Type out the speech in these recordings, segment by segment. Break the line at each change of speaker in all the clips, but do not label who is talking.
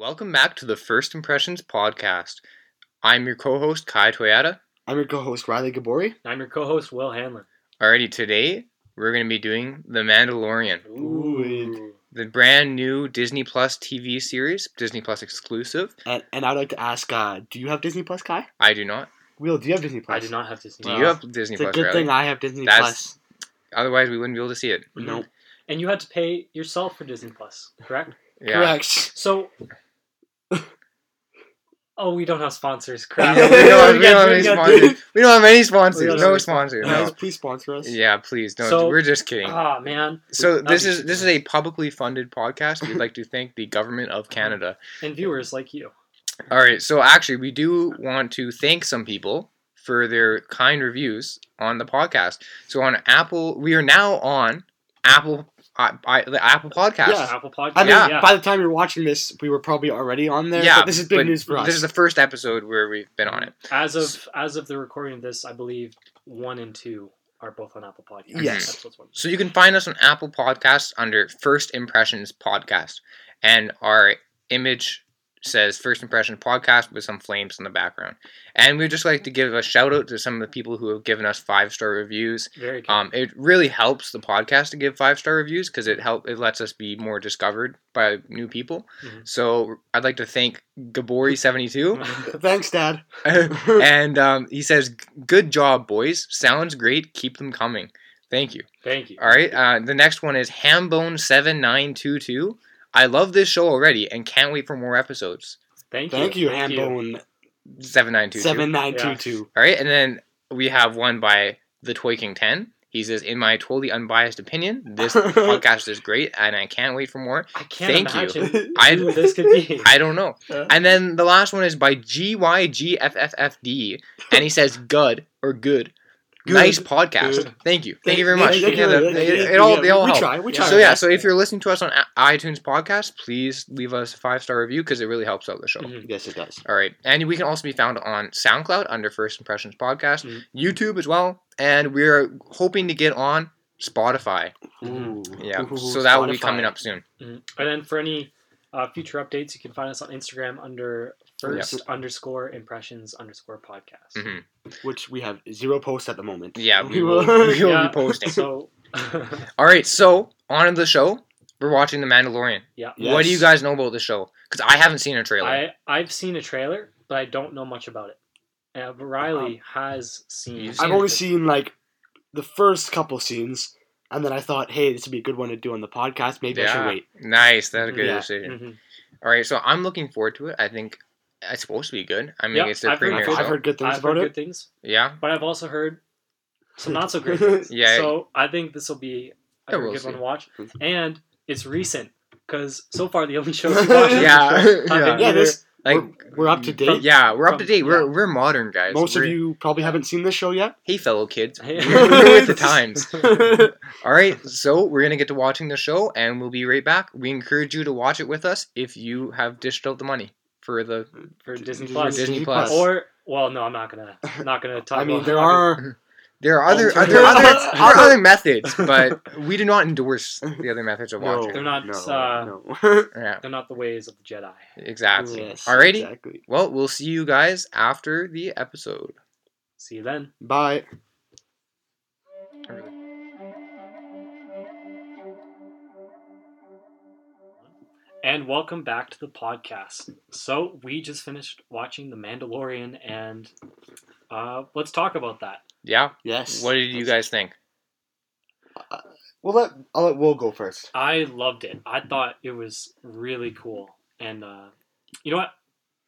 Welcome back to the First Impressions podcast. I'm your co-host Kai Toyota.
I'm your co-host Riley Gabori.
I'm your co-host Will Hanlon.
Alrighty, today we're going to be doing The Mandalorian,
Ooh.
the brand new Disney Plus TV series, Disney Plus exclusive.
And, and I'd like to ask, uh, do you have Disney Plus, Kai?
I do not.
Will, do you have Disney Plus?
I do not have Disney.
Do
Wow.
you have Disney
It's a
Plus?
good
Riley?
thing I have Disney
That's-
Plus.
Otherwise, we wouldn't be able to see it.
Nope.
And you had to pay yourself for Disney Plus, correct?
Yeah.
Correct.
So. Oh, we don't have sponsors.
We
Crap.
don't, we don't have, we don't have any sponsors. We don't have any sponsors. No sponsors.
Guys,
No.
please sponsor us.
Yeah, please don't.
So-
We're just kidding.
Ah man.
So
That'd
this is this is a publicly funded podcast. We'd like to thank the government of Canada.
and viewers like you.
All right, so actually, we do want to thank some people for their kind reviews on the podcast. So on Apple, we are now on Apple, uh, I, the Apple Podcast.
Yeah.
Apple Podcast.
I mean,
yeah.
by the time you're watching this, we were probably already on there.
Yeah,
but this is big news for us.
This is the first episode where we've been on it.
As of as of the recording of this, I believe one and two are both on Apple Podcasts.
Yes.
That's what's one.
So you can find us on Apple Podcasts under First Impressions Podcast, and our image says First Impression Podcast with some flames in the background. And we'd just like to give a shout out to some of the people who have given us five star reviews.
Very cool.
Um, it really helps the podcast to give five star reviews because it help it lets us be more discovered by new people.
Mhm.
So I'd like to thank Gabori seventy two,
Thanks, Dad.
and um, he says, "Good job, boys. Sounds great. Keep them coming. Thank you."
Thank you.
All right. Uh, the next one is Hambone seven nine two two. I love this show already and can't wait for more episodes.
Thank you.
Thank you, Handbone
Seven nine two two.
seven nine two two.
All right, and then we have one by the Toy King Ten. He says, "In my totally unbiased opinion, this podcast is great, and I can't wait for more."
I can't
Thank you.
imagine
I-
who this could be.
I don't know. And then the last one is by GYGFFFD, and he says, "Good or good,
Good.
nice podcast."
Good.
Thank you, thank you very much.
Thank you,
Yeah, that-
thank you,
it,
thank
it all
Yeah,
they all
we
help.
try. We try.
So yeah,
best.
so if you're listening to us on iTunes podcast, please leave us a five star review because it really helps out the show.
Mhm.
yes, it does.
All right, and we can also be found on SoundCloud under First Impressions Podcast,
Mhm.
YouTube as well, and we're hoping to get on Spotify.
Ooh.
Yeah,
Ooh,
so that will be coming up soon.
Mhm. And then for any uh, future updates, you can find us on Instagram under first underscore impressions underscore podcast.
hmm
Which we have zero posts at the moment.
Yeah, we will, we will
Yeah,
be posting.
So,
All right, so on to the show. We're watching The Mandalorian.
yeah,
What do you guys know about the show? Because I haven't seen a trailer.
I I've seen a trailer, but I don't know much about it. Uh, but Riley has seen.
You've
I've only
it.
seen like the first couple scenes, and then I thought, hey, this would be a good one to do on the podcast. Maybe I should wait.
nice, that's a good
Yeah.
decision.
Mhm.
All right, so I'm looking forward to it. I think it's supposed to be good. I mean,
Yeah,
it's their
I've
premiere
I've,
show.
I've heard good things
I've
about
heard
it.
good things,
Yeah,
but I've also heard some not so great things.
Yeah.
So I think this will be a
Yeah, we'll
good
see.
one to watch, and it's recent because so far the only shows we watched.
yeah,
I've
yeah.
been
Yeah, this
Like
we're, we're up to date.
Yeah, we're up to
From-
date. We're
yeah.
we're modern guys.
Most of
We're-
you probably haven't seen this show yet.
Hey, fellow kids.
Hey.
We're with the times. All right, so we're gonna get to watching the show, and we'll be right back. We encourage you to watch it with us if you have dished out the money for the
for Disney
Disney
Plus.
Disney Plus.
Or well, no, I'm not gonna not gonna talk.
I mean,
about
there are
There are other
Alternate-
other, other, there are
Other-
other methods, but we do not endorse the other methods of
no,
watching.
They're not,
No,
uh,
no.
Yeah,
They're not the ways of the Jedi.
exactly.
yes,
Alrighty.
Exactly.
Well, we'll see you guys after the episode.
See you then.
Bye.
And welcome back to the podcast. So we just finished watching The Mandalorian, and uh, let's talk about that.
Yeah.
Yes.
What did you guys think?
We'll let I'll let Will go first.
I loved it. I thought it was really cool, and uh, you know what?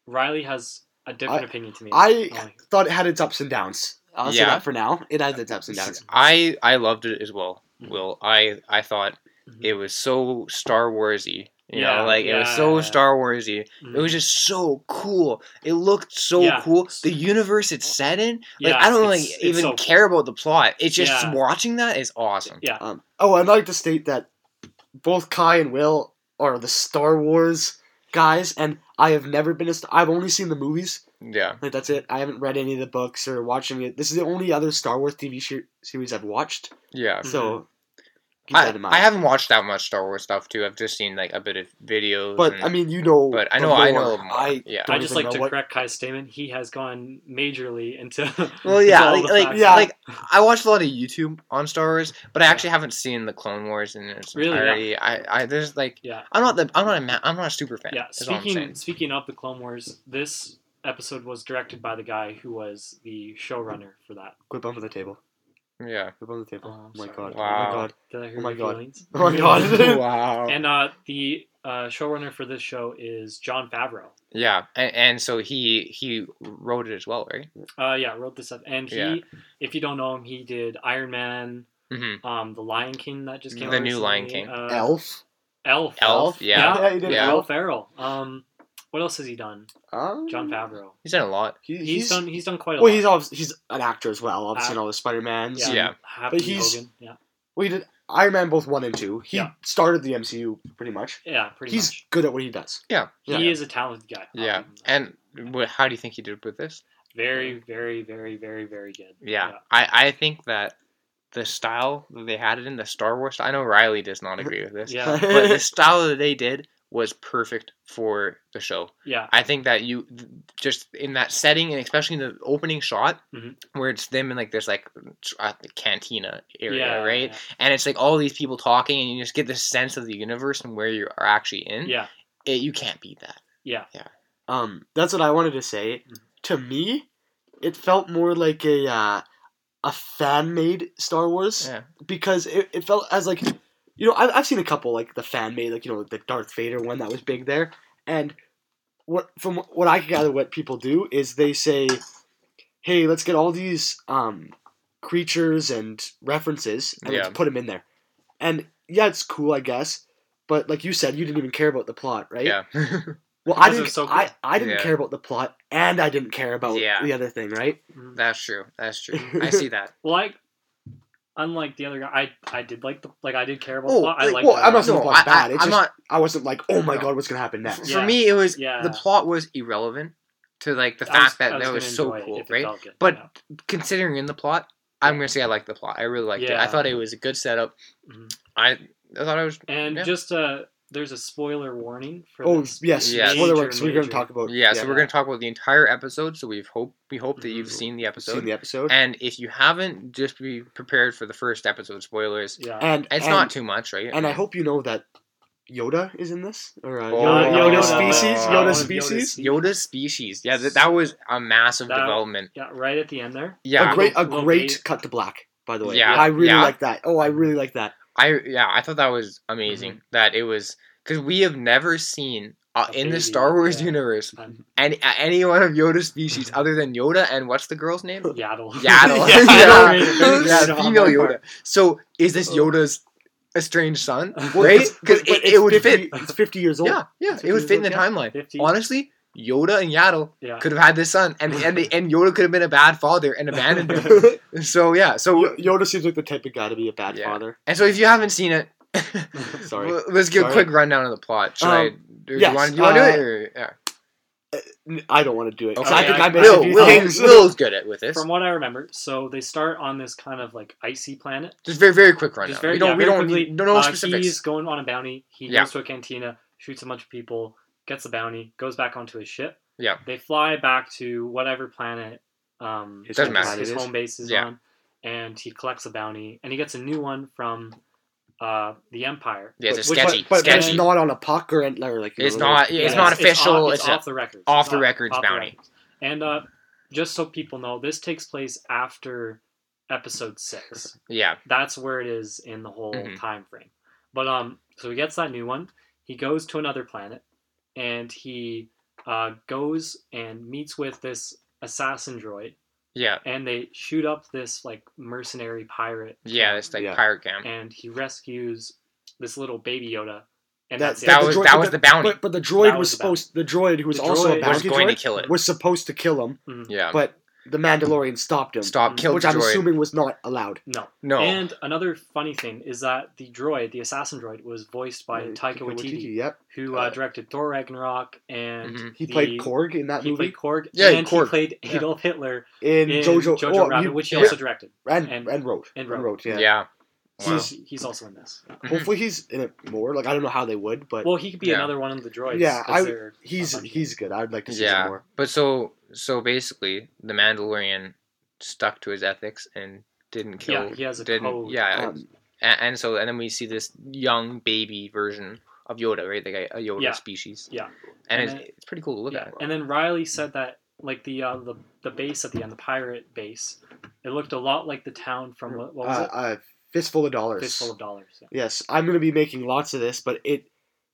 Riley has a different
I-
opinion to me.
I thought it had its ups and downs. I'll say that for now. It has its ups and downs.
I I loved it as well.
Mhm.
Will I I thought
Mhm.
it was so Star Warsy. You
Yeah,
know, like it was so
yeah.
Star Warsy.
Mhm.
It was just so cool. It looked so
Yeah.
cool. The universe it's set in, like
Yeah,
I don't like
it's- it's
even
so-
care about the plot. It's just
Yeah.
watching that is awesome.
Yeah.
Um, oh, I'd like to state that both Kai and Will are the Star Wars guys, and I have never been a. St- I've only seen the movies.
Yeah.
Like that's it. I haven't read any of the books or watching it. This is the only other Star Wars TV sh- series I've watched.
Yeah.
So, Keep
I,
that in mind.
I haven't watched that much Star Wars stuff too. I've just seen like a bit of videos.
but
and-
I mean, you know.
but I
the
know I know more.
I
yeah.
I just like to
what-
correct Kai's statement. He has gone majorly into.
Well, yeah,
all
like, like.
Yeah.
like I watched a lot of YouTube on Star Wars, but I actually haven't seen the Clone Wars in its
Really? Yeah.
entirety. I, I, there's like,
Yeah.
I'm not the, I'm not a, ma- I'm not a super fan.
Yeah,
is all I'm
speaking speaking of the Clone Wars, this episode was directed by the guy who was the showrunner for that.
Quit bumping the table.
Yeah.
Quit on the table.
Oh,
Oh, my god.
Wow.
Oh my god.
Did I hear
Oh my God.
feelings?
Oh my god.
wow.
And uh, the uh, showrunner for this show is Jon Favreau.
yeah, and, and so he he wrote it as well, right?
Uh, yeah, wrote this up, and he,
Yeah.
if you don't know him, he did Iron Man,
Mm-hmm.
um, The Lion King that just came
The
out The
new Lion King.
uh,
Elf.
Elf,
Elf, yeah.
Yeah, he did
yeah,
Elf.
Will Ferrell. Um, what else has he done?
Um,
Jon Favreau.
He's done a lot.
He,
He's,
he's,
done. He's done quite a
Well,
lot.
Well, he's he's an actor as well. Obviously,
Uh,
in all the Spider Mans.
yeah,
Yeah.
Happy
But he's-
Hogan. Yeah,
Well, he did Iron Man both one and two. He
Yeah.
started the MCU pretty much.
yeah, pretty much.
he's
much.
good at what he does.
Yeah.
Yeah.
He is a talented guy.
Yeah.
give him that.
And what, how do you think he did with this?
very, very, very, very, very good.
Yeah, I, I think that the style that they had it in the Star Wars. I know Riley does not agree with this,
yeah,
but the style that they did was perfect for the show.
yeah.
I think that you just in that setting and especially in the opening shot
Mhm.
where it's them in like this like at the cantina area,
yeah,
right? And it's like all these people talking and you just get this sense of the universe and where you are actually in.
Yeah,
It, you can't beat that.
yeah, Yeah.
Um, that's what I wanted to say.
Mhm.
To me, it felt more like a uh, a fan made Star Wars
Yeah.
because it, it felt as like you know I've, I've seen a couple like the fan made like you know the Darth Vader one that was big there and what from what I can gather what people do is they say hey let's get all these um creatures and references and
Yeah.
let's put them in there and yeah it's cool I guess but like you said you didn't even care about the plot right
Yeah.
well I
Because it
didn't
was so
I. I didn't
Yeah.
care about the plot and I didn't care about
Yeah.
the other thing right.
That's true. That's true. I see that.
Well, I, unlike the other guy, I I did like the like I did care about
Oh,
the plot. I
like,
liked
well,
the-
I'm not saying the plot's
I,
bad,
I,
it's
I'm
just-
not.
I wasn't like oh my god what's gonna happen next
For
Yeah.
me, it was
Yeah.
the plot was irrelevant to like the
I was-
fact that
I
that was so cool,
it
right?
good,
But
yeah.
considering in the plot, I'm gonna say I like the plot. I really liked it. I thought it was a good setup.
Mhm.
I I thought it was
and
yeah.
just uh, there's a spoiler warning for
oh
this.
yes
Yes.
spoiler warning so we're gonna talk about
yeah. So we're gonna talk about the entire episode. So we've hope we hope that you've
Mhm.
seen the
seen
episode.
the episode
And if you haven't, just be prepared for the first episode spoilers.
Yeah.
and
It's
and,
not too much, right?
and I hope you know that Yoda is in this or uh,
Oh,
Yoda, Yoda
Yoda.
species
Oh,
Yoda species
Yoda's species. Yeah, that, that was a massive
That-
development.
yeah, right at the end there.
Yeah,
a great a great cut to black by the way
Yeah,
I really
yeah.
like that oh I really like that
I yeah, I thought that was amazing.
Mm-hmm.
That it was because we have never seen uh, in
baby,
the Star Wars
yeah.
universe any any one of Yoda's species other than Yoda and what's the girl's name?
Yaddle.
Yaddle.
Yeah,
yeah, yeah, female Yoda. So is this
Oh.
Yoda's estranged son?
Well,
right? Because it, it would
50
fit.
it's 50 years old
Yeah, yeah, it would
50
fit in the
years
timeline.
50.
Honestly, Yoda and Yaddle
Yeah.
could have had this son, and and, the, and Yoda could have been a bad father and abandoned him. So yeah, so
Yo- Yoda seems like the type of guy to be a bad
Yeah.
father
and so if you haven't seen it,
Sorry.
let's give a quick rundown of the plot. Should I?
Um,
Do
yes,
you want? You want to
uh,
do it? Or, yeah.
I don't want to do it 'cause
Okay,
I think
I-
I missed
Will,
a few
Will,
things
Will's good at with this.
From what I remember, so they start on this kind of like icy planet.
Just very, very quick rundown.
Just very,
we don't,
yeah,
we don't,
quickly.
need, don't know
uh,
specifics.
He's going on a bounty. He
Yeah.
goes to a cantina, shoots a bunch of people, gets the bounty, goes back onto his ship.
Yeah.
They fly back to whatever planet um,
His
Doesn't
his,
matter.
his home base is
Yeah.
on, and he collects a bounty, and he gets a new one from uh, the Empire.
Yeah, it's sketchy,
but, but
sketchy.
it's not on a puck or, or like
It's
know,
not-
like-
it's not official,
Off,
it's
it's,
a
off the records.
off the records
off the
bounty.
records. And uh, just so people know, this takes place after episode six
yeah,
that's where it is in the whole
Mhm.
time frame. But um, so he gets that new one. He goes to another planet, and he uh, goes and meets with this assassin droid,
yeah,
and they shoot up this like mercenary pirate.
yeah.
camp,
It's like
Yeah.
pirate camp.
and he rescues this little baby Yoda, and
That-
that's
That was
droid-
that was
the-
the bounty.
But, but the droid was,
was
supposed the droid who was
The
also
droid
a
was
bounty
was going
droid
to kill it.
was supposed to kill him,
it. Mhm.
Yeah,
but the Mandalorian stopped him.
stop,
Mhm.
kill
which
the
I'm
droid.
assuming was not allowed.
No.
no,
And another funny thing is that the droid, the assassin droid, was voiced by Taika Waititi,
Yep.
who uh,
Uh,
directed Thor Ragnarok and
Mhm.
He
the-
played Korg in that
He
movie
played Korg,
Yeah,
and
Korg.
he played
Yeah.
Adolf Hitler
in,
in
Jojo,
Jojo
oh,
Rabbit,
you-
which he
yeah.
also directed.
and,
and-
and, wrote
and
and
wrote.
wrote. Yeah.
yeah. Wow.
He's he's also in this.
Hopefully he's in it more. Like I don't know how they would, but
Well, he could be
Yeah.
another one of the droids.
Yeah,
'cause
I-
they're
he's
bunch of
he's good. I'd like to see
Yeah.
some more.
But so so basically, the Mandalorian stuck to his ethics and didn't kill.
Yeah, he has a
didn't,
code.
Yeah,
Um,
and, and so and then we see this young baby version of Yoda, right? Like a, a Yoda
Yeah.
species.
Yeah.
and,
And
it's,
then-
it's pretty cool to look
Yeah,
at.
and then Riley said that like the uh, the the base at the end, the pirate base, it looked a lot like the town from what, what was
uh,
it?
uh, fistful of dollars.
Fistful of Dollars. Yeah.
Yes, I'm going to be making lots of this, but it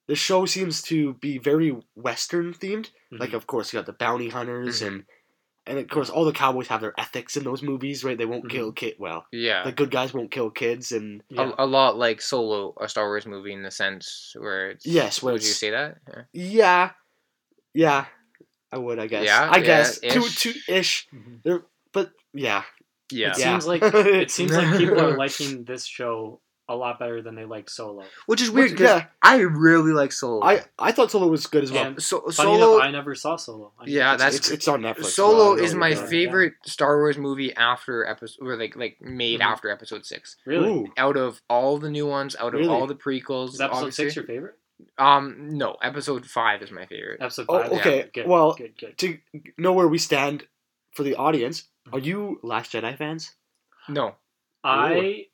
the show seems to be very western themed. Like,
Mhm.
of course, you got the bounty hunters
Mhm.
and and of course all the cowboys have their ethics in those movies, right? They won't
Mhm.
kill kid. Well,
Yeah,
the good guys won't kill kids, and
yeah.
a, a lot like Solo, a Star Wars movie, in the sense where it's
Yes, where
Would you say that? Yeah.
yeah, yeah, I would, I guess.
Yeah,
I
yeah,
guess two
ish.
two ish,
Mhm.
but yeah,
Yeah.
It
Yeah.
seems like it seems like people are liking this show a lot better than they like Solo.
Which is weird because
yeah.
I really like Solo.
I I thought Solo was good as well.
And
so, Solo.
enough, I never saw Solo. I
Yeah,
it's-
that's
it's, it's on Netflix.
Solo
so
is my
you're doing.
favorite Star Wars movie after episode, or like like made
Mhm.
after Episode Six.
really.
Ooh.
Out of all the new ones, out of
Really?
all the prequels,
Is episode
obviously.
six your favorite?
Um, no, Episode Five is my favorite.
Episode
Oh,
five.
okay,
Yeah, good,
well,
good, good.
To know where we stand for the audience, are you Last Jedi fans?
No,
I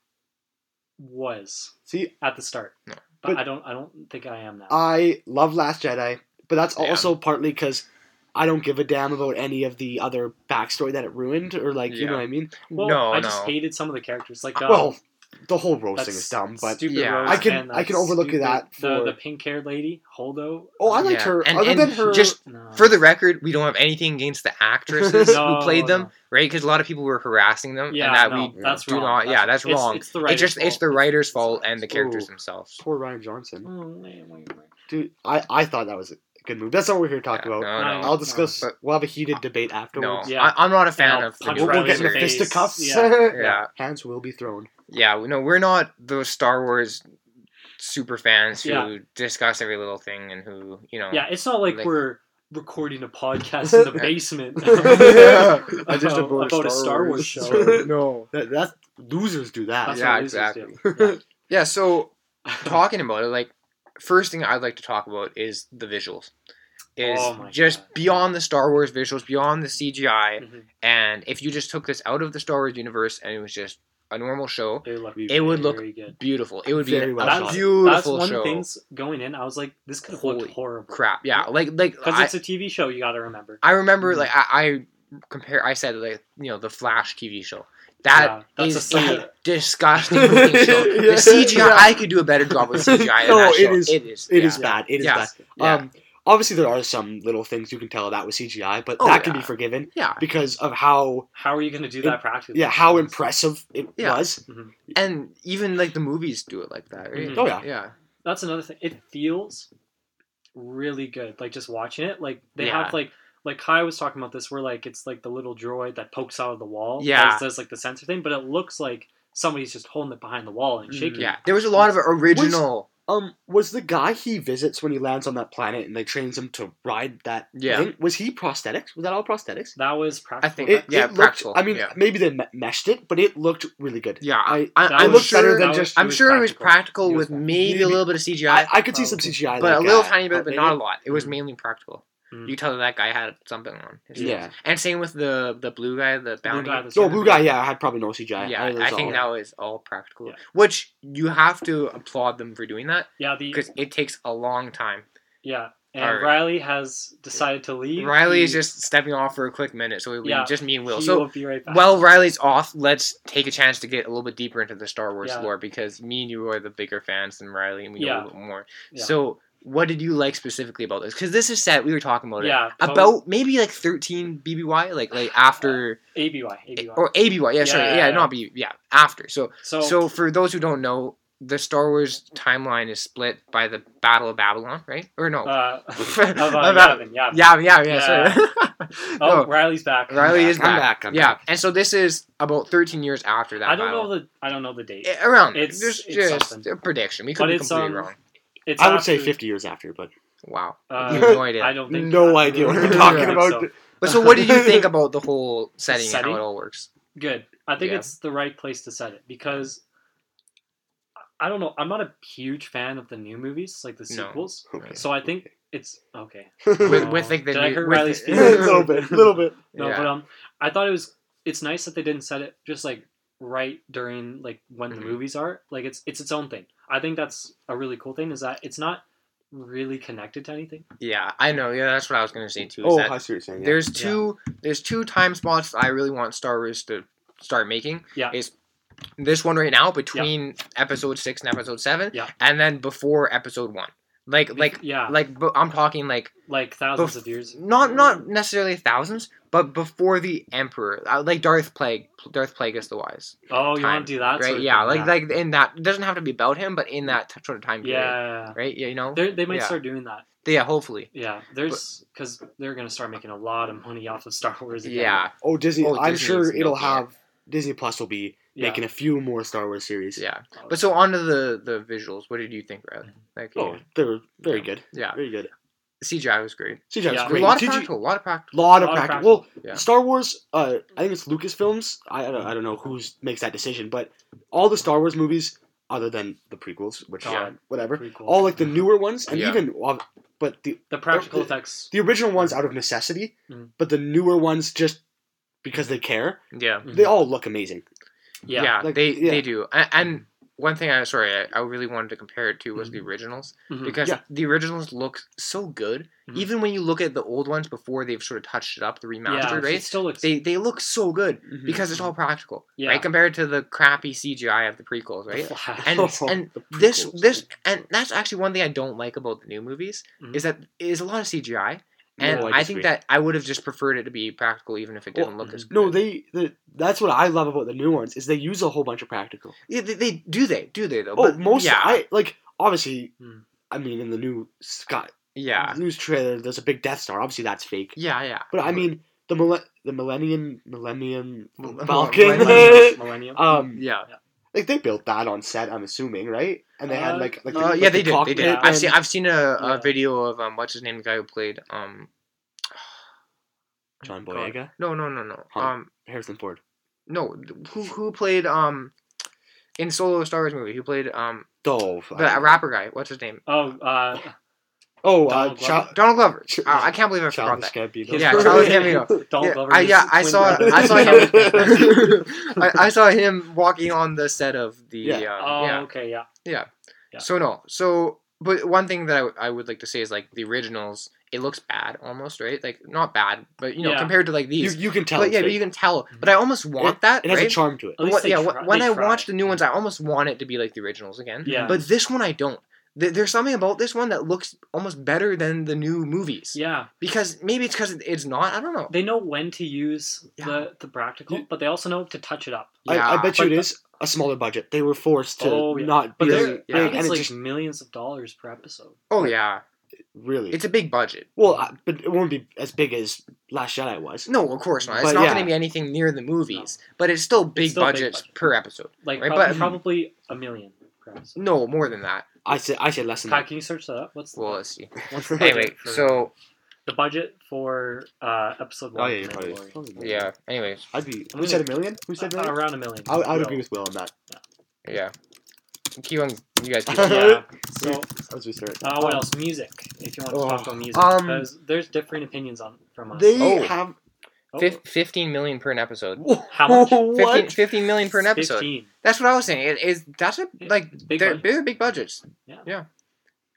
was
See,
at the start,
No.
but,
But-
I don't. I don't think I am now.
I love Last Jedi, but that's
Yeah.
also partly because I don't give a damn about any of the other backstory that it ruined, or like you know what I mean.
well,
no,
I
no.
just hated some of the characters. Like, um,
well, the whole roasting
that's
is dumb, but
stupid
Yeah.
Rose
I
can-
and
I can overlook
stupid-
that
the
for-
the pink haired lady Holdo.
oh, I liked
Yeah.
her.
And-
other
and
than her,
just
No.
For the record, we don't have anything against the actresses
No,
who played them,
no.
right? Because a lot of people were harassing them,
Yeah,
and that
no,
we
that's
do
wrong.
not. yeah, that's
it's,
wrong.
It's the
It's
writer's
just it's the
fault.
writer's fault and the characters
Ooh.
themselves.
poor Rian Johnson,
fault. Oh, wait, wait, wait.
dude. I I thought that was a good move. That's not what we're here to talk
Yeah,
about.
no,
No,
no.
I'll discuss.
But-
we'll have a heated debate
No,
afterwards.
Yeah.
I, I'm not a fan
And I'll
of. the
We'll, we'll get in the fisticuffs.
Yeah.
Yeah.
hands will be thrown.
Yeah, no, we're not those Star Wars super fans who
Yeah.
discuss every little thing and who you know.
Yeah, it's not like,
Like-
we're recording a podcast in the basement.
Yeah.
about,
Just
about
about
a
Star
Star Wars
Wars.
show.
no.
That that's losers do that.
That's
Yeah, exactly.
do.
Yeah, so talking about it, like first thing I'd like to talk about is the visuals. Is
Oh
just
God.
beyond the Star Wars visuals, beyond the CGI,
Mhm.
and if you just took this out of the Star Wars universe and it was just a normal show,
It, looked
It would look beautiful. It would be
Very well
a
shot.
That's,
beautiful
that's one
show.
of the things going in. I was like, this could have looked horrible.
Crap, yeah, like like
Because it's a TV show. You got to remember.
I remember
Mhm.
like I, I compare. I said like you know the Flash TV show. That
Yeah, that's
is
a
a, disgusting looking show.
Yeah,
the CGI,
yeah.
I could do a better job with CGI. than
No,
that
it
show.
is-
It is.
It
yeah.
is bad. It is
Yeah.
bad.
Yeah.
Um, obviously there are some little things you can tell that was CGI, but
Oh,
that can be forgiven
Yeah,
because of how
How are you going to do that practically?
yeah how impressive it
Yeah.
was.
and even like the movies do it like that, right?
Mhm.
Oh, yeah.
yeah.
That's another thing. It feels really good. Like just watching it. Like they
Yeah.
have like like Kai was talking about this, where like it's like the little droid that pokes out of the wall.
Yeah.
That does like the sensor thing, but it looks like somebody's just holding it behind the wall and shaking.
Mm, Yeah, there was a lot of original.
Um, was the guy he visits when he lands on that planet and they trains him to ride that
Yeah.
thing? Was he prosthetics? Was that all prosthetics?
That was practical.
I think-
effects.
Yeah,
looked,
practical,
I mean,
yeah.
maybe they meshed it, but it looked really good.
Yeah,
I
I, I'm
was-
looked better than
was-
just-
I'm sure it was practical
It was
with
practical.
maybe a little bit of CGI,
I, I could see some CGI,
but
like,
a little
uh,
tiny bit, but
updated.
not a lot. It was
Mhm.
mainly practical.
Mhm.
You tell that guy had something on. his face.
Yeah.
and same with the the blue guy, the bounty.
guy that's-
No, blue guy. Yeah, I had probably no CGI.
yeah,
it was
I think
all-
that was all practical,
Yeah.
which you have to applaud them for doing that
Yeah,
because it takes a long time.
yeah, and
Alright.
Riley has decided to leave.
Riley is just stepping off for a quick minute, so it'll
Yeah,
just me and Will.
he
So
will be right back.
while Riley's off, let's take a chance to get a little bit deeper into the Star Wars
Yeah.
lore because me and you are the bigger fans than Riley, and we know
Yeah.
a little bit more.
Yeah.
So. What did you like specifically about this? Because this is set. We were talking about it.
yeah, so
About maybe like 13 BBY, like like after
ABY, ABY.
or ABY. Yeah, sorry,
Yeah,
yeah,
yeah, yeah.
not B. Yeah, after. So
so,
So for those who don't know, the Star Wars timeline is split by the Battle of Babylon, right? Or no?
uh,
Of,
of, uh,
Bab-
Yavin, Yavin.
yeah, yeah, yeah.
Yeah.
Sorry.
Oh,
No,
Riley's back.
Riley is
I'm
back.
back, I'm
yeah,
back.
and so this is about 13 years after that.
I don't
battle.
know the I don't know the date.
Eh, around.
It's-
It's just,
it's
just
something.
a prediction. We could
But
be completely
um,
wrong.
It's
I would say
after-
50 years after, but
Wow.
Uh,
you have no idea.
I don't think
no
I
idea what you're
don't
talking about.
so.
But so, what did you think about the whole setting, and
Setting?
how it all works?
Good. I think
Yeah.
it's the right place to set it because I don't know. I'm not a huge fan of the new movies, like the
No.
sequels.
Okay.
So I think it's okay.
with,
Oh,
with like the
did I
new,
hurt
with
Riley's
the-
feelings?
a little bit, a little bit.
No,
Yeah.
but um, I thought it was. It's nice that they didn't set it just like right during like when
Mhm.
the movies are. Like it's it's its own thing. I think that's a really cool thing. Is that it's not really connected to anything.
yeah, I know. Yeah, that's what I was gonna say too. Is
Oh,
that
I see what you're saying. yeah.
there's two there's two time spots I really want Star Wars to start making.
Yeah.
Is this one right now between episode six and episode seven,
Yeah.
and then before episode one. Like like
yeah,
like bu- I'm talking like
like thousands
bef-
of years.
not not necessarily thousands, but before the Emperor, uh, like Darth Plague, Darth Plagueis the Wise,
Oh, you
time,
want to do that?
right?
sort of
yeah,
thing,
like like in that it doesn't have to be about him, but in that t- sort of time period,
yeah.
right? Yeah, you know,
They're, they might
Yeah.
start doing that.
yeah, hopefully,
Yeah, there's because they're gonna start making a lot of money off of Star Wars. Again.
yeah,
Oh, Disney.
Oh,
I'm
Disney
sure it'll have Disney Plus will be
yeah.
making a few more Star Wars series.
yeah. But so on to the the visuals. What did you think, Riley? Like,
Oh, they were very
Yeah.
good.
yeah,
Very good.
CGI was great.
CGI
Yeah.
was
A
A
great.
lot of
CGI
practical, a lot of practical.
lot of
Lot of
practical. Well,
Yeah.
Star Wars. Uh, I think it's Lucasfilms. I I don't, I don't know who makes that decision, but all the Star Wars movies, other than the prequels, which
Yeah.
whatever,
Pretty
all like the newer ones, and
Yeah.
even uh, but the
the practical
the-
effects.
the original ones out of necessity,
Mhm.
but the newer ones just because they care,
Yeah,
they all look amazing.
Yeah,
yeah,
Like,
they
yeah.
they do. And, and one thing I sorry I, I really wanted to compare it to was the originals
Mhm.
because
Yeah.
the originals look so good.
Mhm.
Even when you look at the old ones before they've sort of touched it up, the
yeah,
remastered,
it
right?
still looks.
They they look so good
Mhm.
because it's all practical,
Yeah.
right? Compared to the crappy CGI of the prequels, right?
flash.
And and
The
this this and that's actually one thing I don't like about the new movies
Mhm.
is that is a lot of CGI. And
No,
I,
disagree.
think that I would have just preferred it to be practical, even if it didn't
Well,
look as good.
No, they the, that's what I love about the new ones is they use a whole bunch of practical.
yeah, they, they do they do they though?
Oh,
But
most
yeah,
I like obviously.
Hmm.
I mean, in the new Scott
yeah,
news trailer, there's a big Death Star. Obviously, that's fake.
yeah, yeah.
But I mean, the mille- the Millennium Millennium Falcon.
Millennium.
Millennium.
um,
yeah.
like they built that on set. I'm assuming, right? And they had
Uh,
like like
Uh,
the-
yeah, they
the
did. They did.
Yeah.
I've seen. I've seen a, a video of um, what's his name, the guy who played um.
John
God.
Boyega,
No, no, no, no.
Huh.
Um,
Harrison Ford.
no. Who who played um, in Solo Star Wars movie? Who played um
Oh,
the rapper guy? What's his name?
oh, uh,
oh, uh,
Donald
Cha-
Glover.
Donald Glover.
Ch-
Uh, I can't believe I forgot
Childish
that.
Gambino.
Yeah, Childish Gambino.
Donald
Yeah,
Glover.
I, yeah, I saw. I saw him. I, I saw him walking on the set of the.
Yeah.
Um,
Oh,
yeah.
okay, yeah.
Yeah.
Yeah.
So no. So but one thing that I, w- I would like to say is like the originals, it looks bad almost, right? Like not bad, but you know,
Yeah.
compared to like these.
you can tell.
but
it's
yeah, but you can tell. But I almost want that,
it has
right?
a charm to it.
At least
What-
they
yeah,
try-
when
they
I
try.
watch the new ones, I almost want it to be like the originals again.
Yeah.
But this one, I don't. Th- There's something about this one that looks almost better than the new movies.
Yeah,
Because maybe it's because it's not. I don't know.
they know when to use
Yeah.
the the practical, but they also know to touch it up.
I, I
Yeah.
bet you
But-
it is a smaller budget. They were forced to
Oh, yeah.
not
But
be
they're, I
big,
yeah.
and
it's
it
like
just
millions of dollars per episode.
Oh yeah,
really.
it's a big budget.
well, I, but it won't be as big as Last Jedi was.
No, of course not. It's not
yeah.
going to be anything near the movies, but it's still big
still big
budgets
budget.
per episode.
Like
Right,
prob-
but-
probably a million per episode.
No, more than that.
I said I said less than
Pat,
that.
can you search that up? What's the,
Well, let's see.
what's the budget
Anyway,
for-
so
the budget for uh, episode one?
Oh yeah, you're probably, probably
yeah. Anyways,
I'd be.
I'm
Who said a million? Who said a
Uh,
million?
around a million.
I, I would
Will.
agree with Will on that.
yeah. yeah. Keep on. You guys keep on.
Yeah. So,
As we start.
uh, what else? Music. If you want to
Oh,
talk about music,
um,
because there's different opinions on from us.
They
Oh.
have
Oh,
Fif- 15 million per an episode.
How much?
15,
What?
15 million per an episode.
15.
That's what I was saying. It is that's a
Yeah,
like
big
they're,
budget.
they're big budgets.
Yeah.
Yeah.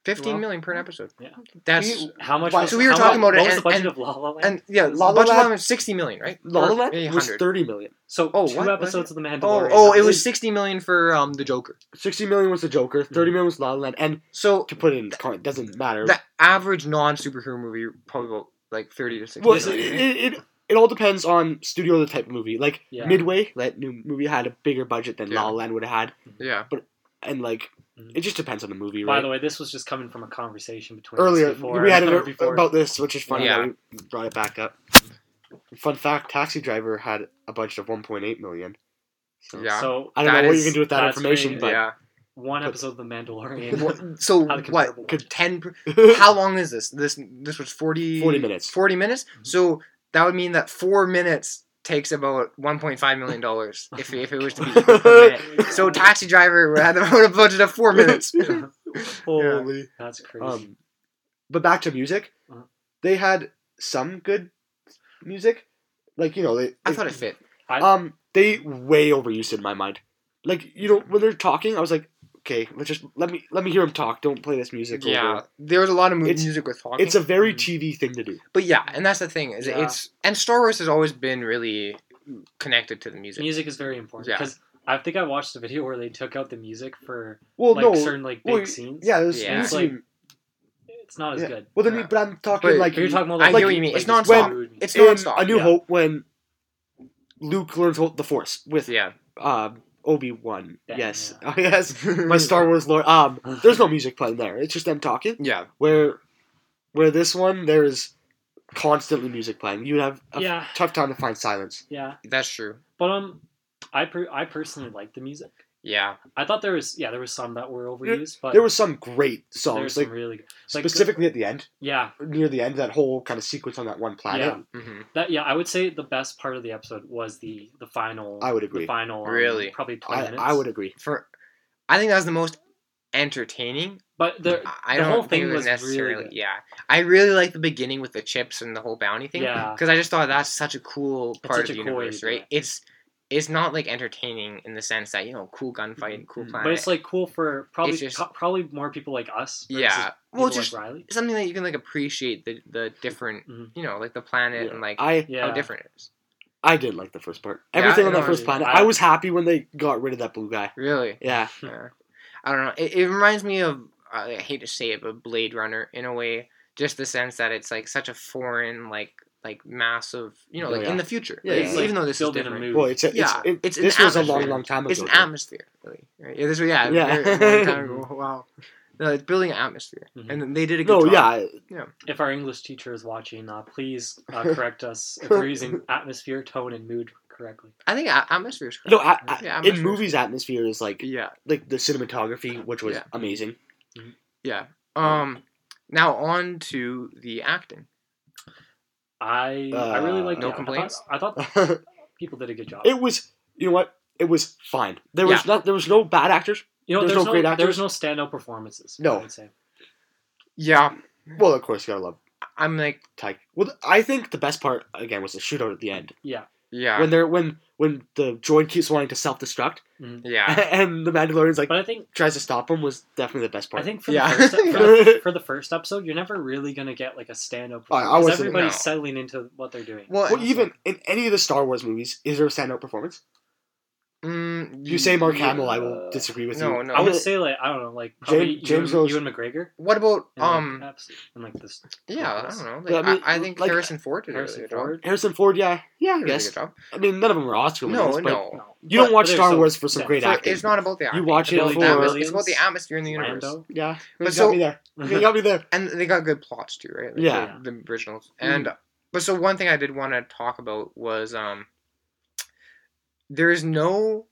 Fifteen
Well,
million per an episode.
yeah.
That's
You-
How much? Was-
so we were talking
much-
about it
What was
and-
the budget
and-
of La La Land?
and yeah,
La La
budget
Land-
was sixty million, right?
La La Land was thirty million.
so
Oh,
two
what? Was
episodes of The
Oh,
Mandalorian.
oh, it was sixty million for um the Joker.
Sixty million was the Joker. Thirty million was La La Land. And
So
to put it in, con- it doesn't matter.
the average non superhero movie probably about like thirty to sixty.
well,
This
it,
is-
it, it, it all depends on studio or the type of movie. Like
Yeah.
Midway, that new movie had a bigger budget than
Yeah.
La La Land would have had,
yeah.
But and like
Mhm.
it just depends on the movie.
By
right?
the way, this was just coming from a conversation between
earlier
us before.
we had it
before.
about this, which is funny
Yeah.
that we brought it back up. Fun fact: Taxi Driver had a budget of one point eight million. So,
Yeah.
So
I don't
That
know what
is-
you can do with that
that's
information,
crazy.
but
yeah.
one episode of The Mandalorian.
What- so
How the
what?
comparable
Could ten? per- How long is this? This this was 40,
40 minutes.
40 minutes.
Mhm.
So that would mean that four minutes takes about 1.5 million dollars if, if it was to be equal per minute. So Taxi Driver had about a budget of four minutes.
Holy.
That's crazy.
Um, but back to music,
Uh-huh.
they had some good music, like you know they.
I thought it fit.
Um, they way overused it in my mind. Like you know when they're talking, I was like, okay, let's just let me let me hear him talk. Don't play this music. over.
Yeah, there was a lot of mu- music with talking.
It's a very
Mhm.
TV thing to do.
but yeah, and that's the thing is
Yeah.
it's and Star Wars has always been really connected to the music.
music is very important
Yeah.
because I think I watched a video where they took out the music for
Well,
like
no,
certain like big
well,
scenes.
yeah, there's
Yeah.
It's like- it's not as
yeah.
good.
Well, then,
Yeah.
but I'm talking
But-
like
But you're talking about
I
like,
get what you mean.
like
It's
this
non-stop.
mood music.
It's
in
nonstop.
A New
yeah.
Hope when Luke learns the Force with
Yeah,
um, Obi Wan. Yes,
yeah.
oh, yes, my Star Wars lore. Um, there's no music playing there. It's just them talking.
yeah,
Where, where this one there's constantly music playing. You have a
yeah,
tough time to find silence.
yeah.
that's true.
But um, I per- I personally like the music.
Yeah,
I thought there was yeah there was some that were overused, but
There was some great
there's
songs,
some
like
really good. like,
specifically at the end,
yeah
near the end, that whole kind of sequence on that one planet.
Yeah.
hmm
that yeah I would say the best part of the episode was the the final.
I would agree.
The final um,
Really?
probably twenty
I,
minutes.
I would agree.
for I think that was the most entertaining.
But the
I
the
don't
whole
think
thing
it was
was
necessarily.
really good.
yeah, I really like the beginning with the chips and the whole bounty thing.
Yeah.
because I just thought that's such a cool part
such
of the
a cool way
universe,
to
right? It's it's not like entertaining in the sense that you know cool gunfight, cool planet,
But it's like cool for probably
just-
pro- probably more people like us.
Yeah. Well, just-
like Riley.
something that you can like appreciate the the different,
Mhm.
you know, like the planet
Yeah.
and like
I
Yeah.
how different it is.
I did like the first part. Everything
I
on that first planet.
I-
I was happy when they got rid of that blue guy.
Really,
Yeah.
yeah. I don't know. It, it reminds me of I hate to say it, but Blade Runner in a way, just the sense that it's like such a foreign, like like massive, you know,
Oh,
like
yeah.
in the future.
Yeah,
right?
yeah.
Even though this is
building a
different.
mood.
Well, it's a, it's,
Yeah,
it,
it's an
this was a long, long time ago.
It's an atmosphere, really. Right? Yeah, this yeah,
Yeah.
very long time ago. Wow. No, it's building an atmosphere,
Mhm.
and they did a good
No,
job.
yeah,
If our English teacher is watching, uh, please uh, correct us if we're using atmosphere, tone, and mood correctly.
I think atmosphere is
no.
correct.
I, I,
Yeah,
in
atmosphere.
movies, atmosphere is like
Yeah,
like the cinematography, which was
Yeah.
amazing.
yeah. Um, now on to the acting.
I I really
Uh,
like
No
it. I
complaints?
thought, I thought people did a good job.
It was, you know what? It was fine. There was not. There was no bad actors.
you know,
there's
there's,
no
no,
great
there's
actors?
no standout performances.
No.
I would say.
Yeah,
Well, of course, you gotta love
I'm like,
Taika. Well, I think the best part again was the shootout at the end
Yeah.
Yeah,
when they're when when the droid keeps wanting to self destruct mm-hmm.
yeah.
and the Mandalorian's like
But I think
tries to stop him was definitely the best part.
I think for,
Yeah.
the first, for, the, for the first episode, you're never really gonna get like a standout.
I- I wasn't-
everybody's
no.
settling into what they're doing.
Well,
well, even in any of the Star Wars movies, is there a standout performance?
Mm,
you say Mark
yeah.
Hamill, I will disagree with
No,
you.
no. no.
I would say like I don't know, like
James- James
Ewan,
Rose-
Ewan McGregor.
What about
And,
um?
absolutely, and like this.
Yeah, I don't know. Like,
Yeah, I
I,
mean,
I, think
like,
Harrison Ford did a really
Harrison
job.
Ford.
Harrison Ford, yeah, yeah, I
Did really
guess.
good job.
I mean, none of them were Oscar
No,
winners, but
no.
No.
you don't watch Star
there's
Wars for some
yeah,
great
For-
acting.
it's not about the acting.
watch it
it's, about the
for-
atmos- it's about the atmosphere in the universe.
Lando.
Yeah, you
But
got
so-
me there. You got me there.
and they got good plots too, right?
Yeah.
the, the originals. And but so one thing I did want to talk about was um, there is no,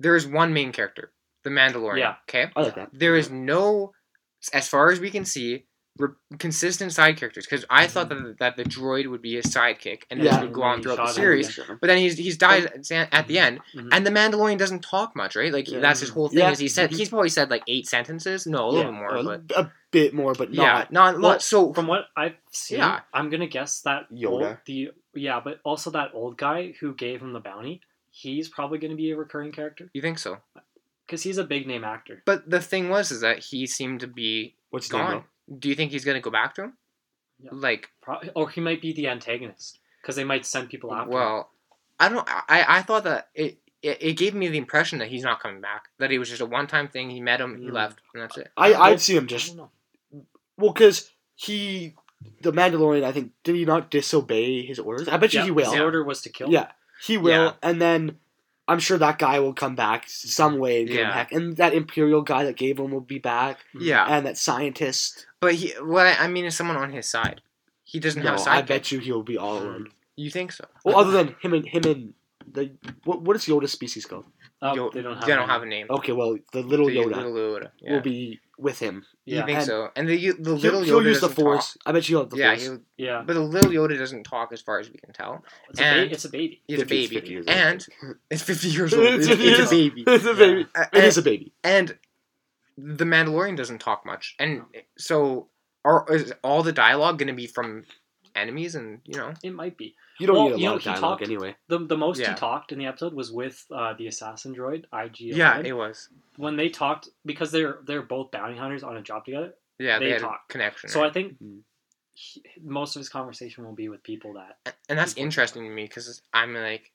there is one main character, the Mandalorian.
Yeah.
Okay.
I like that.
There is no, as far as we can see, re- consistent side characters. Because I thought mm-hmm. that that the droid would be his sidekick and
Yeah.
this would go on throughout the
Shot him,
series.
yeah.
But then he's he's died at- at the end,
Mhm.
and the Mandalorian doesn't talk much, right? Like
Yeah.
that's his mm-hmm. whole thing.
Yeah.
Is he said he's probably said like eight sentences, no, a little
Yeah.
bit more,
a,
but
a bit more, but
yeah,
not.
not a lot. So
From what I've seen,
Yeah.
I'm gonna guess that
Yoda.
Old, the yeah, but also that old guy who gave him the bounty. He's probably gonna be a recurring character
you think so?
because he's a big name actor.
But the thing was, is that he seemed to be
What's his name,
gone. Do you think he's gonna go back to him?
Yeah.
Like,
Pro- or he might be the antagonist because they might send people after. him.
well, I don't. I I thought that it, it it gave me the impression that he's not coming back. That it was just a one time thing. He met him, he
Mm.
left, and that's it.
I, I'd see him just well because he, the Mandalorian. I think did he not disobey his orders? I bet you
Yeah,
he will.
The order was to kill.
Yeah, he will,
Yeah.
and then I'm sure that guy will come back some way and give him
Yeah.
heck. And that Imperial guy that gave him will be back,
Yeah,
and that scientist.
but he. What I, I mean is someone on his side. He doesn't
No,
have a sidekick.
I bet you he'll be all alone.
You think so?
Well, other than him and him and the what what is Yoda's species called?
Oh,
Yo-
they don't have.
they don't
any.
have a name.
Okay, well, the little
The
Yoda
Little Yoda. Yeah.
will be with him.
You
Yeah,
think
And
so? And the the
He'll,
little
he'll
Yoda
use the
doesn't
Force.
talk.
I bet he'll have the
Yeah,
Force.
he'll,
yeah.
but the little Yoda doesn't talk as far as we can tell.
It's a,
and-
ba- it's a baby.
He's a baby,
50
and it's fifty years old.
It's
It's, it's a baby.
it's a baby.
Uh,
It is a baby.
and the Mandalorian doesn't talk much, and so are is all the dialogue going to be from enemies? And you know,
It might be.
You don't
Well,
need a
you
lot
know,
of dialogue
talked-
anyway.
The, the most
Yeah.
he talked in the episode was with uh, the assassin droid IG.
yeah, it was.
when they talked because they're they're both bounty hunters on a job together.
Yeah, they,
They talk.
connection.
So I
right?
think
Mhm.
he, most of his conversation will be with people that
and that's interesting to me because I'm like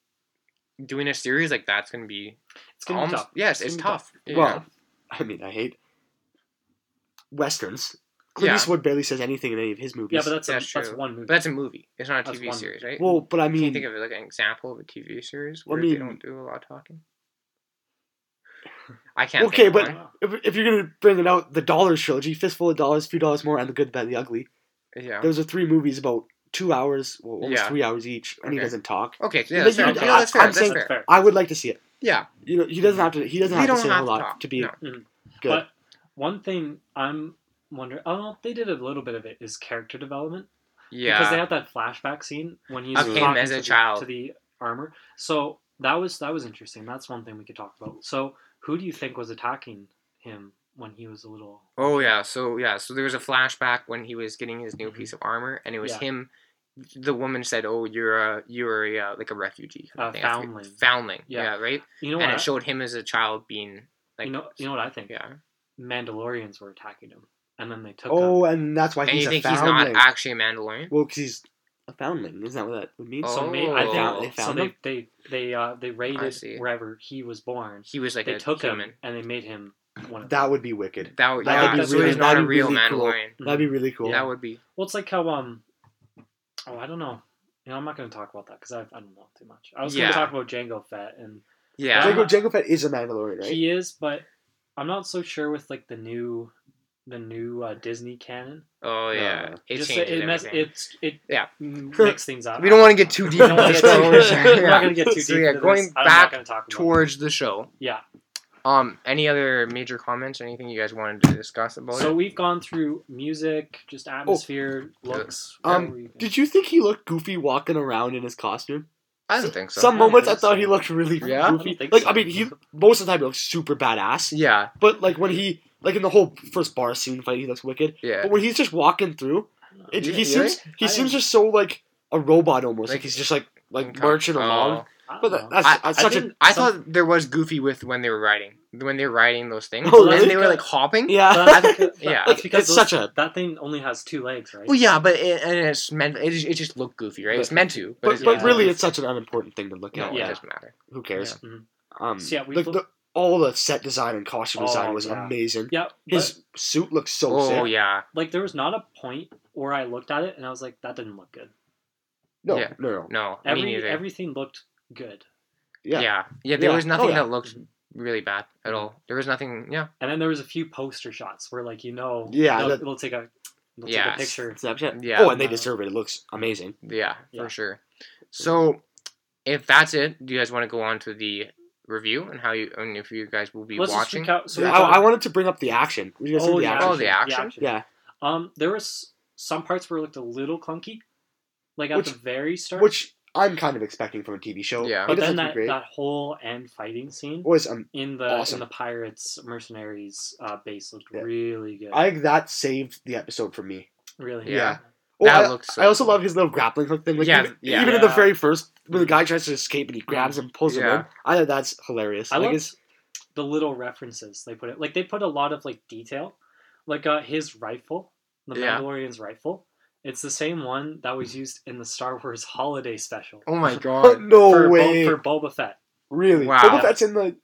doing a series like that's going to be
it's gonna be tough.
yes,
It's
it's,
gonna
tough.
Well,
know?
I mean, I hate westerns. Clint
Yeah.
Eastwood barely says anything in any of his movies.
Yeah, but that's
That's
a, that's
true.
one movie.
but that's a movie. It's not a
That's
TV
one-
series, right?
well, but I
Can you
mean,
think of like an example of a TV series
I
where they
mean-
don't do a lot of talking? I can't.
Okay,
think
but- if, if you're gonna bring it out, the Dollars trilogy, Fistful of Dollars, Few Dollars More, and The Good, Bad, the Ugly.
yeah.
Those are three movies about two hours, well, almost
Yeah.
three hours each, and he doesn't talk.
Okay, yeah,
But
that's
you
fair.
could-
Yeah, that's fair.
I'm
That's
saying-
fair.
fair.
I would like to see it.
Yeah,
You know, he doesn't have to. He doesn't
He
have to say a whole lot
talk,
to be
no. Mm-hmm.
good.
But one thing I'm wondering, oh, they did a little bit of it is character development
yeah.
because they have that flashback scene when he's
him
talking
as a
to the-
child.
to the armor. So that was that was interesting. That's one thing we could talk about. So who do you think was attacking him when he was a little?
Oh yeah, so yeah, so there was a flashback when he was getting his new
Mhm.
piece of armor, and it was
Yeah.
him. The woman said, "Oh, you're a you're a uh, like a refugee,
Uh. Foundling.
foundling,
Yeah.
yeah, right."
You know
and it showed him as a child being like,
you know you know what I think.
yeah.
Mandalorians were attacking him, and then they took
Oh,
him.
and that's why
And
he's
you
a
think he's not actually a Mandalorian?
well, because he's a foundling. Isn't that what that would mean?
So may, I
Oh.
think
They found
they
him?
they they uh they raided wherever he was born.
He was like
they
a
took
human.
him and they made him one of
That
them.
would be wicked.
That would
That
yeah,
would be
so
really-
not
that'd be
real
really cool.
Mandalorian.
That'd be really cool.
That would be.
Well, it's like how um, oh, I don't know. You know, I'm not going to talk about that because I, I don't know too much. I was going
Yeah.
to talk about Django Fett, and
Yeah.
Jango, Jango Fett is a Mandalorian, right?
he is, but I'm not so sure with like the new, the new uh, Disney canon.
Oh yeah.
Uh,
it
Just
changes
it mess, it's it
Yeah.
m- mix things up.
we don't want to get too deep
We don't
into
wanna
the
get too-
Star Wars.
We're not
Yeah.
going to get too
So,
deep.
yeah,
into
going
this. I'm
back
not talk about it.
Towards the show.
Yeah.
Um. Any other major comments? or Anything you guys wanted to discuss about
So
it?
So we've gone through music, just atmosphere, looks.
Um,
whatever you-
Did you think he looked goofy walking around in his costume?
I don't think so.
Some
I
moments I thought
so.
he looked really
Yeah? I
don't
goofy.
think
Like
so.
I mean, he most of the time he looks super badass.
Yeah.
But like when he like in the whole first bar scene fight, he looks wicked.
Yeah.
But when he's just walking through, it,
Yeah,
he
really?
seems he
I
seems
didn't-
just so like a robot almost. Like,
Like-
he's just like like
Okay.
marching
Oh.
along.
I don't
But that, that's,
I-
that's
I
such
think-
a
I
Some-
thought there was goofy with when they were riding. When they were riding those things.
Oh,
And they were like hopping.
yeah.
But that's because,
Yeah.
that's
Like,
because
it's
those-
such a-
that thing only has two legs, right?
Well, yeah, but it, and it's meant. It, just- it just looked goofy, right? It's
But-
meant to, but,
But,
it's,
but
yeah.
really, it's such an unimportant thing to look
no,
at.
it
Yeah.
doesn't matter.
Who cares?
Yeah. Mhm.
Um,
So, yeah, we
the,
look-
the, all the set design and costume
Oh,
design was
yeah.
amazing.
Yeah,
His suit looks so
oh
sick.
yeah,
like there was not a point where I looked at it and I was like, that didn't look good.
No,
Yeah.
no, no.
no, me
Every everything looked good,
Yeah.
yeah. yeah, There
Yeah.
was nothing
Oh, yeah.
that looked really bad at mm-hmm. all. There was nothing. Yeah,
and then there was a few poster shots where like you know,
Yeah,
it'll,
that-
it'll take a, it'll
Yeah.
take a picture.
Snapchat.
Yeah.
Oh, and they deserve it. It looks amazing.
yeah,
Yeah.
for sure. So, if that's it, do you guys want to go on to the review and how you and if you guys will be
Let's
watching?
just recap. So
Yeah, I, I wanted to bring up the action. Would you guys
oh,
the
the
action?
Oh, the action?
Yeah.
Um, there was some parts where it looked a little clunky, like at
Which-
the very start.
Which I'm kind of expecting from a TV show.
Yeah.
But
doesn't
then that,
great.
that whole end fighting scene
was um,
in the
awesome.
in the pirates mercenaries uh, base looked
Yeah.
really good.
I think that saved the episode for me.
really
Yeah.
Oh,
That
I,
looks so
I also
cool.
love his little grappling hook thing. Like
Yeah,
even,
yeah.
even in the very first, when the guy tries to escape and he grabs him, pulls him in. I think that's hilarious.
I
like
loved
it's,
the little references they put it. Like they put a lot of like detail, like uh, his rifle, the
Yeah.
Mandalorian's rifle. It's the same one that was used in the Star Wars Holiday Special.
Oh my god!
no
for, Bo-
way!
for Boba Fett,
really?
Wow.
Boba Fett's in the.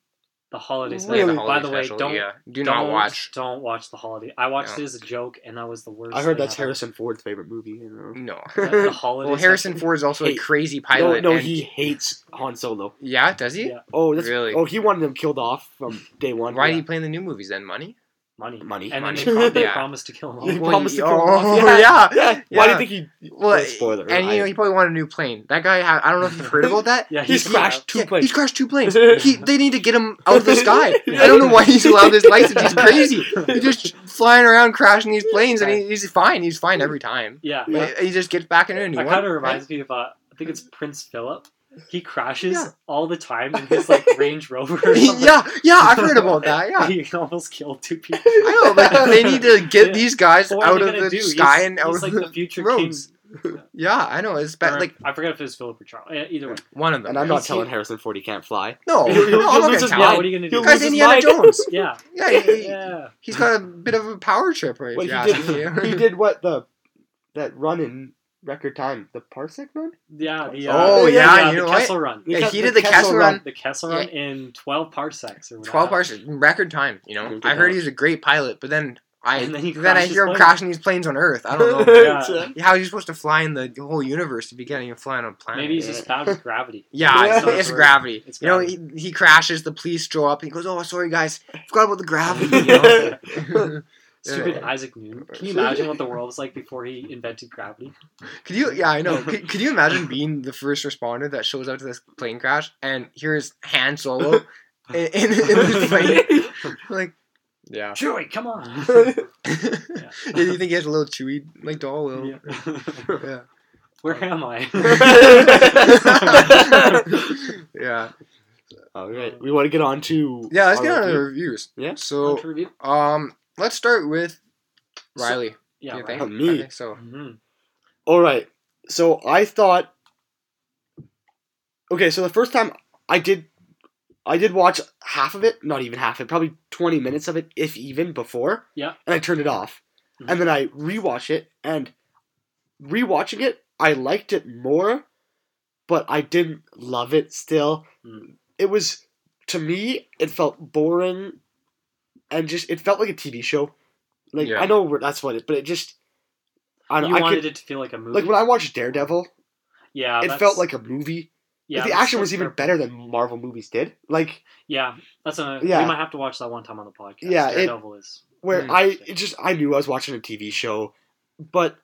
The Holiday
Really?
Special.
the
By
holiday
the way, don't
yeah. do
don't
not watch.
Don't watch the Holiday. I watched
No.
it as a joke, and that was the worst.
I heard
thing
that's
ever.
Harrison Ford's favorite movie. You know.
No.
The, the Holiday.
Well, Harrison
Special.
Ford's also
Hey,
a crazy
No,
pilot.
no,
and-
he hates Han Solo.
Yeah, does he?
Yeah.
Oh, that's
Really?
Oh, he wanted him killed off from day one.
Why
yeah.
did he play in the new movies then? Money?
Money.
Money,
And
money.
then they, pro- they
Yeah.
promised to kill him.
He.
Well,
promised to
oh,
kill him off.
oh,
Yeah,
yeah,
yeah. Why do you think he?
Well,
Well, spoiler.
and you know
I-
he probably wanted a new plane. That guy, ha- I don't know if you've heard about that.
Yeah,
He's
he's
crashed two
Yeah,
planes.
He's crashed two planes. He, they need to get him out of the sky. I don't know why he's allowed this license. He's crazy. He's just flying around crashing these planes, and he, he's fine. He's fine every time.
Yeah.
Yeah.
He just gets back in a new
That
one.
kind of reminds me of uh, I think it's Prince Philip. He crashes
Yeah.
all the time in his like Range Rover. or
yeah, yeah, I've heard about that. Yeah,
he almost killed two people.
I know. Like they need to get
Yeah.
these guys
But what
out of the
do?
sky
He's-
and out
he's
of
like
the
the future
roads.
king.
Yeah, I know. It's bad.
Or-
Like
I forget if it was Philip or Charles. Eh, Either way.
one of them.
and I'm not
He's-
telling Harrison Ford he can't fly.
No,
He'll- he'll-
no, I'm
he'll
not
lose his
tell
Yeah, what are you gonna do?
He'll
Guy's
lose his
Indiana
mind.
Jones.
Yeah.
Yeah, he,
Yeah.
he's got a bit of a power trip right
Well, he did. he did what the that run in record time, the Parsec run.
Yeah. The, uh,
Oh,
the,
yeah,
uh,
you
the
know what?
Run.
The
Yeah,
Ke-
he did the
Kessel
Kessel
Run.
Run.
The Kessel Run in 12 parsecs or whatever.
Twelve parsecs, record time. You know, I heard
job.
he's a great pilot, but then I
And then he
then I hear him
planes.
crashing these planes on Earth. I don't know
Yeah.
how are you supposed to fly in the whole universe to be getting a flying on a planet.
Maybe he's just bad with gravity.
Yeah,
Yeah.
it's, it's gravity.
It's
you know, he, he crashes. The police show up. And he goes, "Oh, sorry guys, forgot about the gravity." You know?
Stupid
Yeah.
Isaac Newton. Can you imagine what the world was like before he invented gravity?
Could you? Yeah, I know. Could, could you imagine being the first responder that shows up to this plane crash and here's Han Solo in, in, in this plane? Like, yeah.
Chewie, come on.
yeah. Do you think he has a little Chewie like doll? Little,
Yeah.
yeah.
Where am I?
yeah.
All right, we want to get on to
Yeah. Let's get on to the reviews.
Yeah.
So,
To review?
um, let's start with
So-
Riley.
Yeah,
you
right.
think?
Uh, me.
Okay, so
Mhm.
All right. So I thought. Okay, so the first time I did, I did watch half of it, not even half of it, probably twenty minutes of it, if even before.
Yeah.
And I turned it off,
Mhm.
and then I rewatched it, and rewatching it, I liked it more, but I didn't love it. Still,
Mm.
it was to me, it felt boring, and just it felt like a TV show. Like
Yeah.
I know that's what it, but it just. I don't.
You
I
wanted
could,
it to feel like a movie.
like when I watched Daredevil,
yeah,
it felt like a movie.
yeah,
the action was even
fair.
better than Marvel movies did. Like
Yeah, that's a.
Yeah.
We might have to watch that one time on the podcast.
Yeah, it-
Daredevil is.
where. I it just I knew I was watching a TV show, but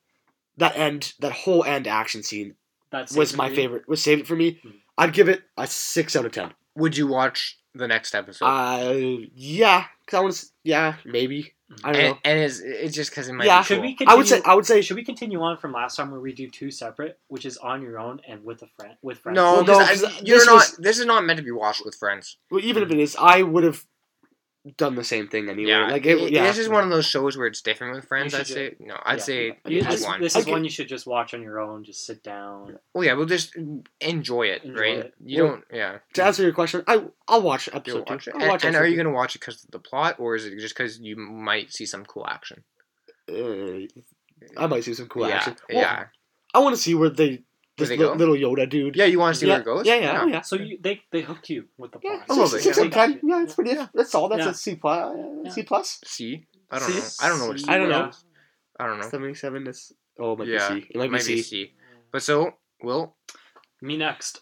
that end that whole end action scene
That's
was my favorite. Was saved it for me.
Hmm.
I'd give it a six out of ten.
Would you watch the next episode?
Uh, yeah, because I want to. Yeah, maybe. I don't
and,
know.
and is it's just because it might
Yeah.
be
Should
cool.
we continue?
I would say. I would say.
Should we continue on from last time where we do two separate, which is on your own and with a friend with friends?
No,
Well, no,
'cause
'cause
I- you're
this
not.
was-
This is not meant to be watched with friends.
Well, even if it is, I would have done the same thing anyway.
Yeah,
like it,
it-
yeah.
This is one of those shows where it's different with friends. I'd
should
say no. I'd
Yeah.
say
You-
just
this,
one.
this is
get-
one you should just watch on your own. Just sit down.
Oh yeah, we'll just enjoy it,
Enjoy
right?
it.
You
Well,
don't. Yeah.
to answer your question, I I'll watch
You'll
episode
watch
two.
it.
I'll
And,
watch
and are you gonna watch it because of the plot, or is it just because you might see some cool action?
Uh, I might see some cool
yeah,
action. Well,
yeah,
I want to see where they this
they
li- little Yoda dude.
yeah. You want to see
yeah,
where it goes?
Yeah, yeah, oh, yeah.
So you they they hooked you with the
Yeah,
plot.
A little
six,
bit,
six
yeah.
out ten. Yeah, it's pretty.
Yeah.
That's all. That's
Yeah.
a C plus. Uh, C plus.
C. I don't
C?
know. I don't know what C
I don't know.
I don't know.
Seventy-seven is. Oh, it might
Yeah,
be C. It might,
Might
be
be
C.
C. But so, Will,
Me next.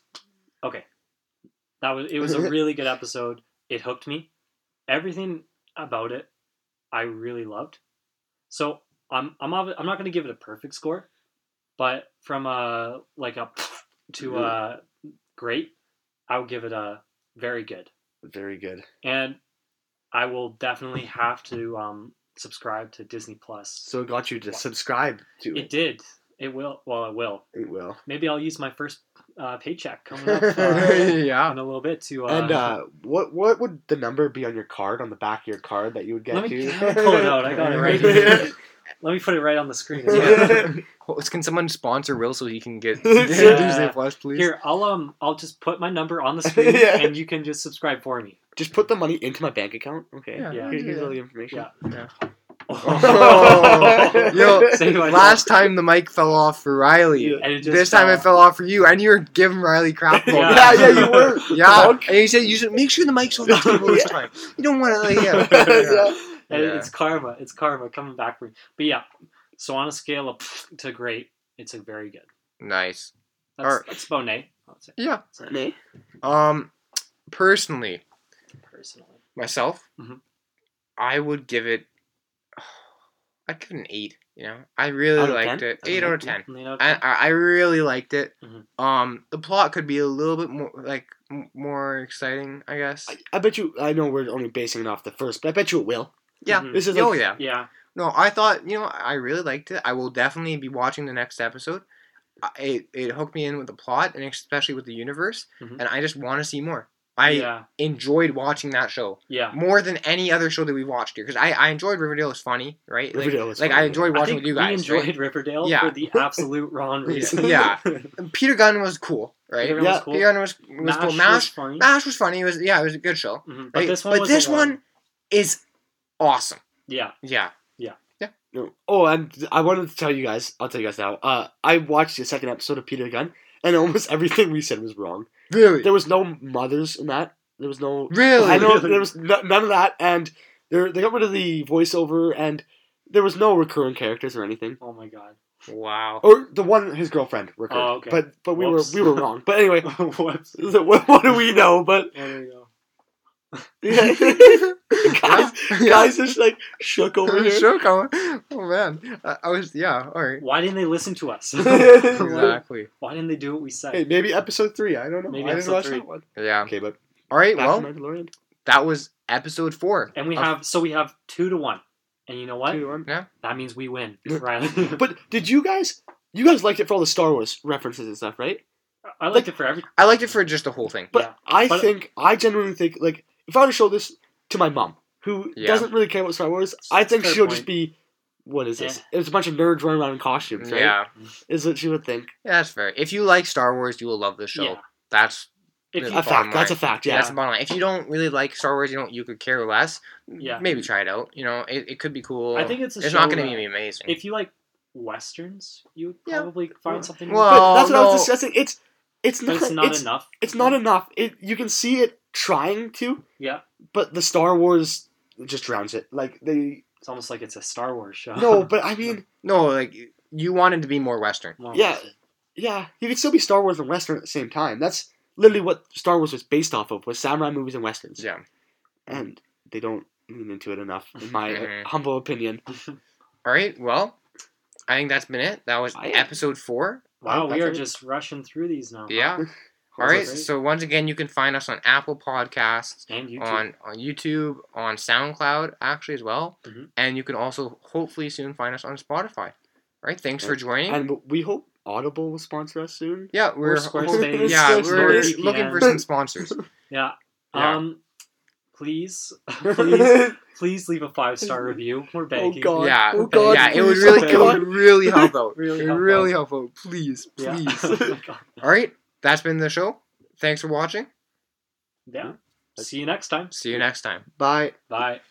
Okay. That was it was a really good episode. It hooked me. Everything about it I really loved. So I'm I'm I'm not going to give it a perfect score, but from a like a to a great, I would give it a very good.
Very good.
And I will definitely have to um, subscribe to Disney Plus.
So it got you to subscribe to
It
it.
did. It will. Well, it will.
It will.
Maybe I'll use my first uh, paycheck coming up uh,
yeah.
in a little bit to. Uh,
And uh, what what would the number be on your card on the back of your card that you would get
Let me-
to?
let me pull it out. I got it right here. Let me put it right on the screen. as well.
Can someone sponsor Will so he can get
Yeah.
Disney Plus, please?
Here, I'll um, I'll just put my number on the screen,
Yeah.
and you can just subscribe for me.
Just put the money into my bank account. Okay.
Yeah,
Yeah.
Here- Here's all the information.
Yeah.
Oh. Yo,
Save myself.
Last time the mic fell off for Riley.
Yeah.
And it just
This time
fell
it fell off for you, and you were giving Riley crap. about
Yeah.
it.
Yeah, yeah, you were.
Yeah,
Punk.
and you said you should make sure the mic's on the table this
Yeah.
time. You don't want to, like, yeah.
Yeah.
And
Yeah.
It's karma. It's karma coming back for me. But yeah, so on a scale of to great, it's a very good.
Nice.
That's,
Alright.
that's about A, I'd say,
Yeah.
Nay.
Um, personally,
personally.
myself,
Mhm.
I would give it I'd give it an eight. You know, I really liked
10?
it. Eight out of ten.
You know,
I, I I really liked it.
Mhm.
Um, the plot could be a little bit more like m- more exciting, I guess.
I, I bet you. I know we're only basing it off the first, but I bet you it will.
Yeah.
Mhm.
This is
oh yeah.
yeah.
No, I thought you know I really liked it. I will definitely be watching the next episode. It it hooked me in with the plot and especially with the universe,
Mhm.
and I just want to see more. I
yeah.
enjoyed watching that show
Yeah.
more than any other show that we've watched here because I, I enjoyed Riverdale. It's funny, right? Like,
Riverdale is
like
funny.
I enjoyed
I
watching
think
with you
we
guys.
enjoyed
right?
Riverdale
Yeah.
for the absolute wrong reason.
Yeah. Peter Gunn was cool, right?
Peter Gunn
Yeah.
was cool.
Peter Gunn was, was
Mash
cool.
was funny.
Mash was funny. It was yeah, it was a good show.
Mhm. But
right?
this one was
this
one-
one is awesome.
Yeah.
Yeah. Yeah. Yeah.
No. Oh, and I wanted to tell you guys. I'll tell you guys now. Uh, I watched the second episode of Peter Gunn, and almost everything we said was wrong.
Really?
There was no mothers in that. There was no.
Really?
I know
Really?
there was no, none of that, and they they got rid of the voiceover, and there was no recurring characters or anything.
Oh my god.
Wow.
Or the one, his girlfriend, recurred.
Oh, okay.
But but we
Whoops.
were we were wrong. But anyway, what, what do we know? But
There you go.
guys, guys just like shook over here.
Sure, Colin. Oh man, I, I was yeah. All right.
Why didn't they listen to us?
Exactly.
Why didn't they do what we said?
Hey, maybe episode three. I don't know.
Maybe
I didn't
episode
watch
three.
that one.
Yeah.
Okay, but
All right.
back
Well, that was episode four.
And we
of-
have so we have two to one. And you know what?
Two to one.
That means we win,
Yeah.
Riley.
But did you guys? You guys liked it for all the Star Wars references and stuff, right?
I liked it for every.
I liked it for just the whole thing.
But
Yeah.
I
But-
think I genuinely think like if I were to show this to my mom, who
Yeah.
doesn't really care about Star Wars, I think she'll
point.
just be. What is this?
Eh.
It's a bunch of nerds running around in costumes, right?
Yeah.
Is what she would think.
Yeah, that's fair. If you like Star Wars, you will love this show.
Yeah.
That's
If
Yeah.
A
bottom
fact. That's a fact.
yeah.
Yeah.
that's the bottom line. If you don't really like Star Wars, you don't you could care less.
Yeah.
Maybe try it out. You know, it, it could be cool.
I think it's a
it's
show
not going to be amazing.
if you like westerns, you would
Yeah.
probably find something.
Well,
But that's what I was discussing. It's it's not
it's not
it's,
enough.
it's not enough. It you can see it trying to,
Yeah,
but the Star Wars just drowns it. Like they
it's almost like it's a Star Wars show.
no, but I mean
no, like you wanted to be more Western.
Well,
yeah, yeah. You could still be Star Wars and Western at the same time. That's literally what Star Wars was based off of was samurai movies and westerns.
Yeah.
and they don't lean into it enough, in my humble opinion.
All right. Well, I think that's been it. That was
I-
episode four.
Wow, we are
it.
just rushing through these now.
Yeah. All
Was
right. So once again, you can find us on Apple Podcasts,
and YouTube.
on on YouTube, on SoundCloud actually as well,
Mhm.
and you can also hopefully soon find us on Spotify. All right. Thanks for joining.
And we hope Audible will sponsor us soon.
yeah, we're
Squarespace,
yeah we're
Squarespace.
looking for some sponsors.
yeah.
Yeah.
Um, please, please, please leave a five star review. We're begging.
God.
Yeah,
Oh, God,
yeah, it would really,
Oh,
it would really help out.
Really
it would
help
really
out.
help out. Please,
Yeah.
please.
Oh.
All right, that's been the show. Thanks for watching.
yeah. Mm-hmm. See you next time.
See you next time.
Bye.
Bye.